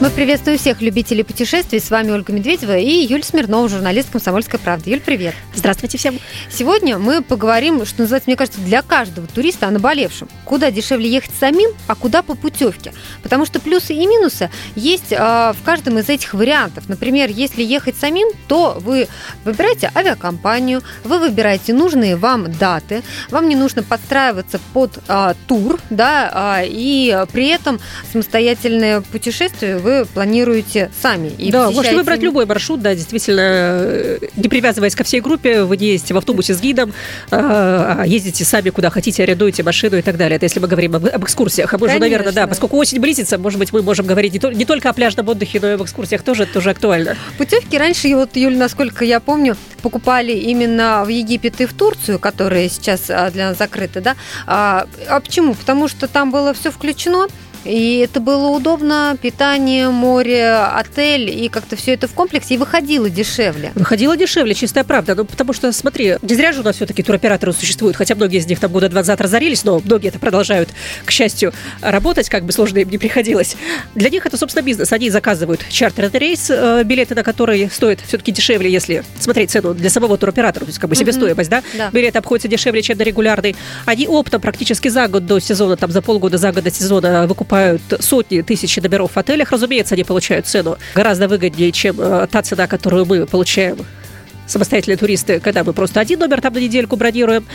Мы приветствуем всех любителей путешествий. С вами Ольга Медведева и Юль Смирнова, журналист «Комсомольской правды». Юль, привет. Здравствуйте всем. Сегодня мы поговорим, что называется, мне кажется, для каждого туриста о наболевшем. Куда дешевле ехать самим, а куда по путевке. Потому что плюсы и минусы есть э, в каждом из этих вариантов. Например, если ехать самим, то вы выбираете авиакомпанию, вы выбираете нужные вам даты, вам не нужно подстраиваться под э, тур, да, э, и при этом самостоятельное путешествие вы планируете сами. И да, можете выбрать любой маршрут, да, действительно, э, не привязываясь ко всей группе, вы не ездите в автобусе с гидом, а, а ездите сами куда хотите, арендуете машину и так далее. Это если мы говорим об, об экскурсиях. А мы же, наверное, да, поскольку осень близится, может быть, мы можем говорить не, то, не только о пляжном отдыхе, но и об экскурсиях тоже, это тоже актуально. Путевки раньше, вот, Юль, насколько я помню, покупали именно в Египет и в Турцию, которые сейчас а, для нас закрыты, да. А, а почему? Потому что там было все включено, и это было удобно, питание, море, отель, и как-то все это в комплексе, и выходило дешевле. Выходило дешевле, чистая правда. Ну, потому что, смотри, не зря же у нас все-таки туроператоры существуют, хотя многие из них там года два назад разорились, но многие это продолжают, к счастью, работать, как бы сложно им не приходилось. Для них это, собственно, бизнес. Они заказывают чартерный рейс, э, билеты на которые стоят все-таки дешевле, если смотреть цену для самого туроператора, то есть как бы себестоимость, mm-hmm. да? да? Билет обходится дешевле, чем на регулярный. Они оптом практически за год до сезона, там за полгода, за год до сезона выкупают покупают сотни тысяч номеров в отелях, разумеется, они получают цену гораздо выгоднее, чем э, та цена, которую мы получаем самостоятельные туристы, когда мы просто один номер там на недельку бронируем.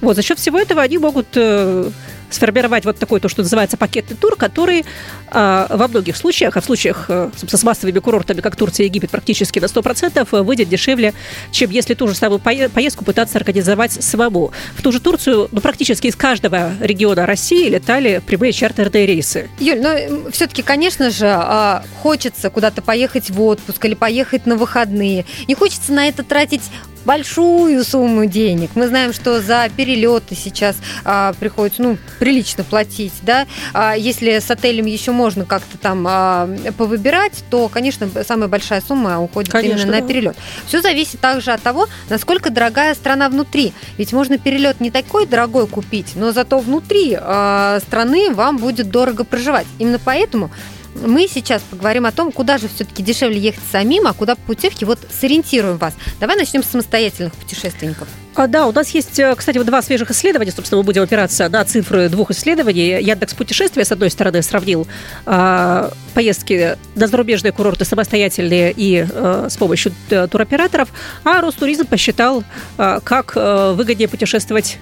Вот, за счет всего этого они могут э, сформировать вот такой, то, что называется пакетный тур, который э, во многих случаях, а в случаях э, с массовыми курортами, как Турция и Египет, практически на 100% э, выйдет дешевле, чем если ту же самую поездку пытаться организовать самому. В ту же Турцию ну, практически из каждого региона России летали прямые чартерные рейсы. Юль, ну все-таки, конечно же, а, хочется куда-то поехать в отпуск или поехать на выходные. Не хочется на это тратить большую сумму денег. Мы знаем, что за перелеты сейчас а, приходится ну, прилично платить. Да? А, если с отелем еще можно как-то там а, повыбирать, то, конечно, самая большая сумма уходит конечно, именно да. на перелет. Все зависит также от того, насколько дорогая страна внутри. Ведь можно перелет не такой дорогой купить, но зато внутри а, страны вам будет дорого проживать. Именно поэтому мы сейчас поговорим о том, куда же все-таки дешевле ехать самим, а куда по путевке. Вот сориентируем вас. Давай начнем с самостоятельных путешественников. А, да, у нас есть, э, кстати, вот два свежих исследования. Собственно, мы будем опираться на цифры двух исследований. Яндекс путешествия, с одной стороны, сравнил э, поездки на зарубежные курорты самостоятельные и э, с помощью э, туроператоров, а Ростуризм посчитал, э, как э, выгоднее путешествовать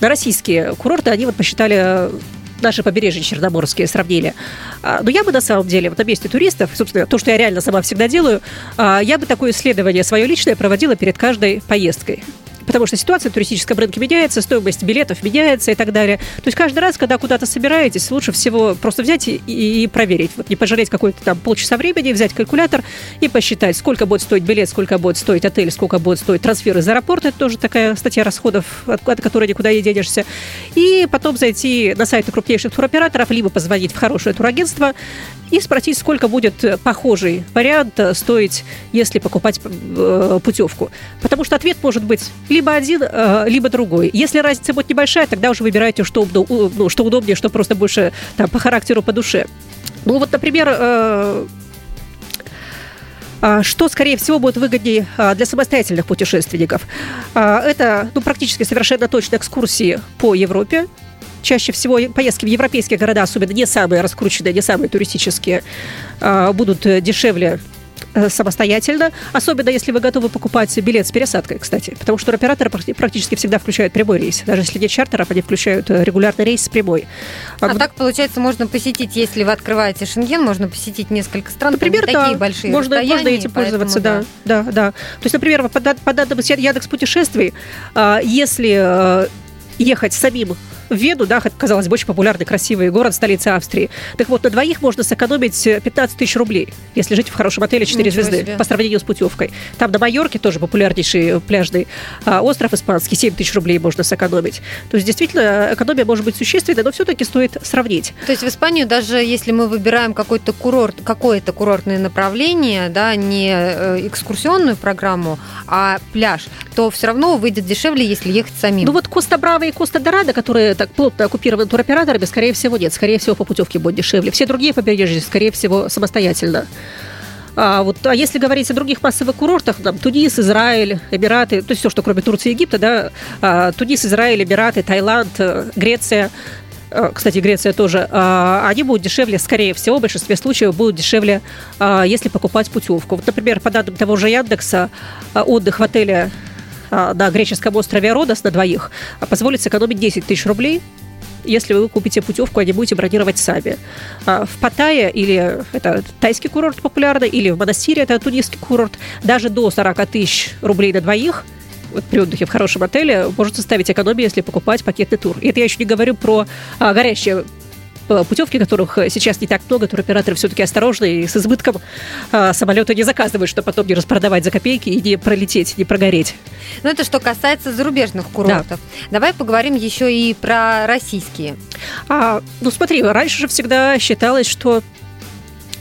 на российские курорты. Они вот посчитали наши побережья черноморские сравнили. А, но я бы на самом деле, вот на месте туристов, собственно, то, что я реально сама всегда делаю, а, я бы такое исследование свое личное проводила перед каждой поездкой потому что ситуация на туристическом рынке меняется, стоимость билетов меняется и так далее. То есть каждый раз, когда куда-то собираетесь, лучше всего просто взять и, и проверить. Вот не пожалеть какой-то там полчаса времени, взять калькулятор и посчитать, сколько будет стоить билет, сколько будет стоить отель, сколько будет стоить трансфер из аэропорта. Это тоже такая статья расходов, от, от которой никуда не денешься. И потом зайти на сайты крупнейших туроператоров, либо позвонить в хорошее турагентство и спросить, сколько будет похожий вариант стоить, если покупать э, путевку. Потому что ответ может быть либо один, э, либо другой. Если разница будет небольшая, тогда уже выбирайте, что, ну, что удобнее, что просто больше там, по характеру, по душе. Ну вот, например, э, а, что, скорее всего, будет выгоднее а, для самостоятельных путешественников? А, это ну, практически совершенно точно экскурсии по Европе, чаще всего поездки в европейские города, особенно не самые раскрученные, не самые туристические, будут дешевле Э, самостоятельно, особенно если вы готовы покупать билет с пересадкой, кстати, потому что операторы практически всегда включают прямой рейс. Даже если нет чартеров, они включают э, регулярный рейс с прямой. А, а так, получается, можно посетить, если вы открываете Шенген, можно посетить несколько стран, например, да, такие большие можно, можно этим пользоваться, да, да, да, да. То есть, например, по, по данным Яндекс путешествий, а, если э, ехать самим в Вену, да, казалось бы, очень популярный, красивый город, столица Австрии. Так вот, на двоих можно сэкономить 15 тысяч рублей, если жить в хорошем отеле 4 Ничего звезды, себе. по сравнению с путевкой. Там на Майорке тоже популярнейший пляжный а, остров испанский, 7 тысяч рублей можно сэкономить. То есть, действительно, экономия может быть существенной, но все-таки стоит сравнить. То есть, в Испанию даже если мы выбираем какой-то курорт, какое-то курортное направление, да, не э, экскурсионную программу, а пляж, то все равно выйдет дешевле, если ехать самим. Ну вот Коста Браво и Коста Дорадо, которые так плотно оккупированы туроператорами, скорее всего, нет. Скорее всего, по путевке будет дешевле. Все другие побережья, скорее всего, самостоятельно. А, вот, а если говорить о других массовых курортах, там, Тунис, Израиль, Эмираты, то есть все, что кроме Турции и Египта, да, а, Тунис, Израиль, Эмираты, Таиланд, э, Греция, э, кстати, Греция тоже, а, они будут дешевле, скорее всего, в большинстве случаев будут дешевле, если покупать путевку. Вот, например, по данным того же Яндекса, отдых в отеле на греческом острове Родос на двоих позволит сэкономить 10 тысяч рублей – если вы купите путевку, а не будете бронировать сами. А в Паттайе, или это тайский курорт популярный, или в Монастире, это тунисский курорт, даже до 40 тысяч рублей на двоих вот при отдыхе в хорошем отеле может составить экономию, если покупать пакетный тур. И это я еще не говорю про а, горящие путевки, которых сейчас не так много, туроператоры все-таки осторожны и с избытком а, самолеты не заказывают, чтобы потом не распродавать за копейки и не пролететь, не прогореть. Ну, это что касается зарубежных курортов. Да. Давай поговорим еще и про российские. А, ну, смотри, раньше же всегда считалось, что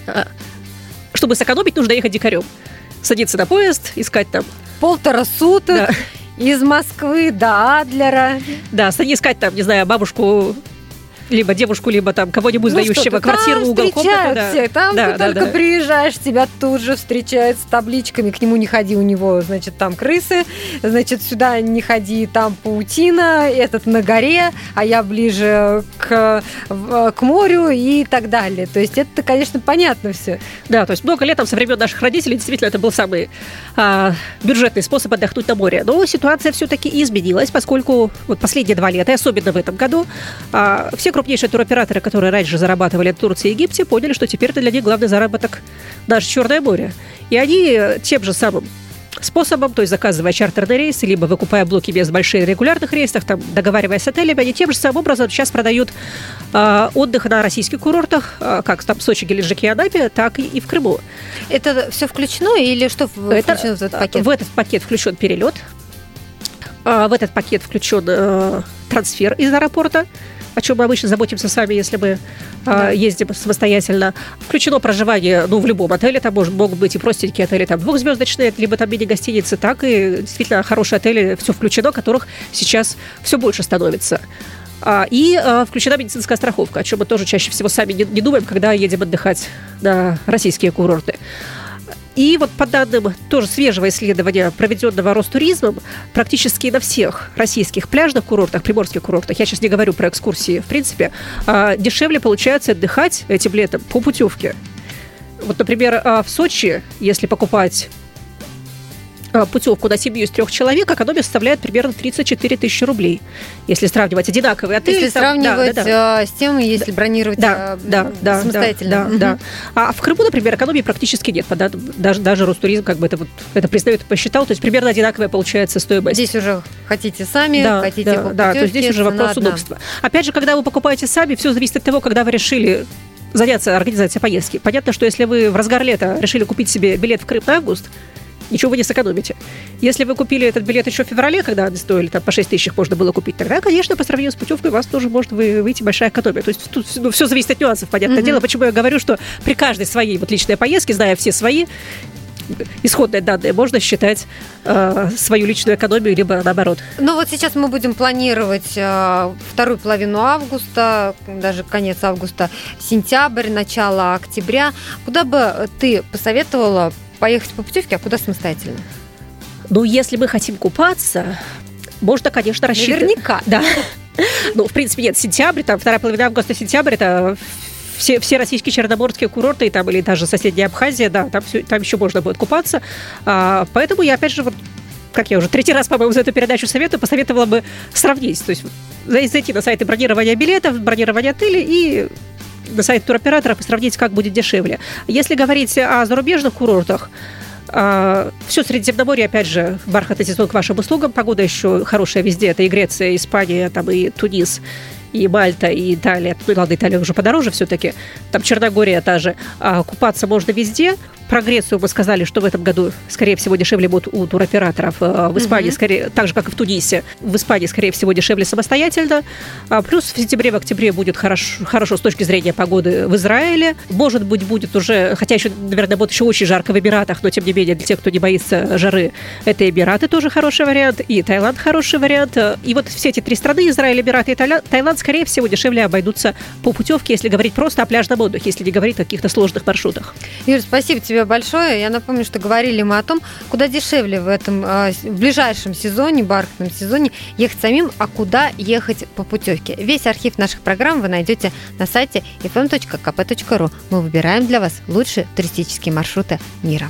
а, чтобы сэкономить, нужно ехать дикарем. Садиться на поезд, искать там полтора суток. Да. Из Москвы до Адлера. Да, искать там, не знаю, бабушку либо девушку, либо там кого-нибудь ну, сдающего квартиру, там угол комнаты. Да. Всех. Там да, ты да, только да. приезжаешь, тебя тут же встречают с табличками, к нему не ходи, у него, значит, там крысы, значит, сюда не ходи, там паутина, этот на горе, а я ближе к, к морю и так далее. То есть это, конечно, понятно все. Да, то есть много лет там со времен наших родителей действительно это был самый а, бюджетный способ отдохнуть на море. Но ситуация все-таки изменилась, поскольку вот последние два лета, и особенно в этом году, а, все крупнейшие туроператоры, которые раньше зарабатывали в Турции и Египте, поняли, что теперь это для них главный заработок даже Черное море. И они тем же самым способом, то есть заказывая чартерные рейсы, либо выкупая блоки без больших регулярных рейсов, там, договариваясь с отелями, они тем же самым образом сейчас продают э, отдых на российских курортах, э, как там в Сочи, Геленджике и Анапе, так и, и в Крыму. Это все включено или что включено это, в этот пакет? В этот пакет включен перелет, э, в этот пакет включен э, трансфер из аэропорта, о чем мы обычно заботимся сами, если мы а, да. ездим самостоятельно. Включено проживание ну, в любом отеле, там может, могут быть и простенькие отели, там двухзвездочные, либо там мини-гостиницы, так и действительно хорошие отели, все включено, которых сейчас все больше становится. А, и а, включена медицинская страховка, о чем мы тоже чаще всего сами не, не думаем, когда едем отдыхать на российские курорты. И вот по данным тоже свежего исследования, проведенного Ростуризмом, практически на всех российских пляжных курортах, приморских курортах, я сейчас не говорю про экскурсии, в принципе, а, дешевле получается отдыхать этим летом по путевке. Вот, например, а, в Сочи, если покупать путевку на семью из трех человек, экономия составляет примерно 34 тысячи рублей. Если сравнивать одинаковые отели. Если там, сравнивать да, да, да. с тем, если бронировать да, да, да, самостоятельно. Да, да, да. А в Крыму, например, экономии практически нет. Даже, даже Ростуризм как бы это, вот, это признает и посчитал. То есть примерно одинаковая получается стоимость. Здесь уже хотите сами, да, хотите да, да, то есть здесь уже вопрос одна. удобства. Опять же, когда вы покупаете сами, все зависит от того, когда вы решили заняться организацией поездки. Понятно, что если вы в разгар лета решили купить себе билет в Крым на август, ничего вы не сэкономите. Если вы купили этот билет еще в феврале, когда они стоили там, по 6 тысяч можно было купить, тогда, конечно, по сравнению с путевкой у вас тоже может выйти большая экономия. То есть тут ну, все зависит от нюансов, понятное mm-hmm. дело. Почему я говорю, что при каждой своей вот личной поездке, зная все свои исходные данные, можно считать э, свою личную экономию, либо наоборот. Ну вот сейчас мы будем планировать э, вторую половину августа, даже конец августа, сентябрь, начало октября. Куда бы ты посоветовала поехать по путевке, а куда самостоятельно? Ну, если мы хотим купаться, можно, конечно, рассчитывать. Наверняка. Да. Ну, в принципе, нет, сентябрь, там, вторая половина августа-сентябрь, это все, все российские черноморские курорты, там, или даже соседняя Абхазия, да, там, все, там еще можно будет купаться. А, поэтому я, опять же, вот как я уже третий раз, по-моему, за эту передачу советую, посоветовала бы сравнить. То есть зайти на сайты бронирования билетов, бронирования отелей и на сайт туроператоров и сравнить, как будет дешевле. Если говорить о зарубежных курортах, а, все Средиземноморье, опять же, бархатный сезон к вашим услугам. Погода еще хорошая везде. Это и Греция, и Испания, там и Тунис, и Мальта, и Италия. Ну, ладно, Италия уже подороже все-таки. Там Черногория та же. А, купаться можно везде. Про Грецию мы сказали, что в этом году, скорее всего, дешевле будут у туроператоров. Э, в Испании, угу. скорее, так же, как и в Тунисе, в Испании, скорее всего, дешевле самостоятельно. А плюс в сентябре, в октябре будет хорошо, хорошо с точки зрения погоды в Израиле. Может быть, будет уже, хотя еще, наверное, будет еще очень жарко в Эмиратах, но, тем не менее, для тех, кто не боится жары, это Эмираты тоже хороший вариант, и Таиланд хороший вариант. И вот все эти три страны, Израиль, Эмираты и Таиланд, скорее всего, дешевле обойдутся по путевке, если говорить просто о пляжном отдыхе, если не говорить о каких-то сложных маршрутах. Юр, спасибо тебе большое. Я напомню, что говорили мы о том, куда дешевле в этом а, в ближайшем сезоне, бархатном сезоне, ехать самим, а куда ехать по путевке. Весь архив наших программ вы найдете на сайте fm.kp.ru. Мы выбираем для вас лучшие туристические маршруты мира.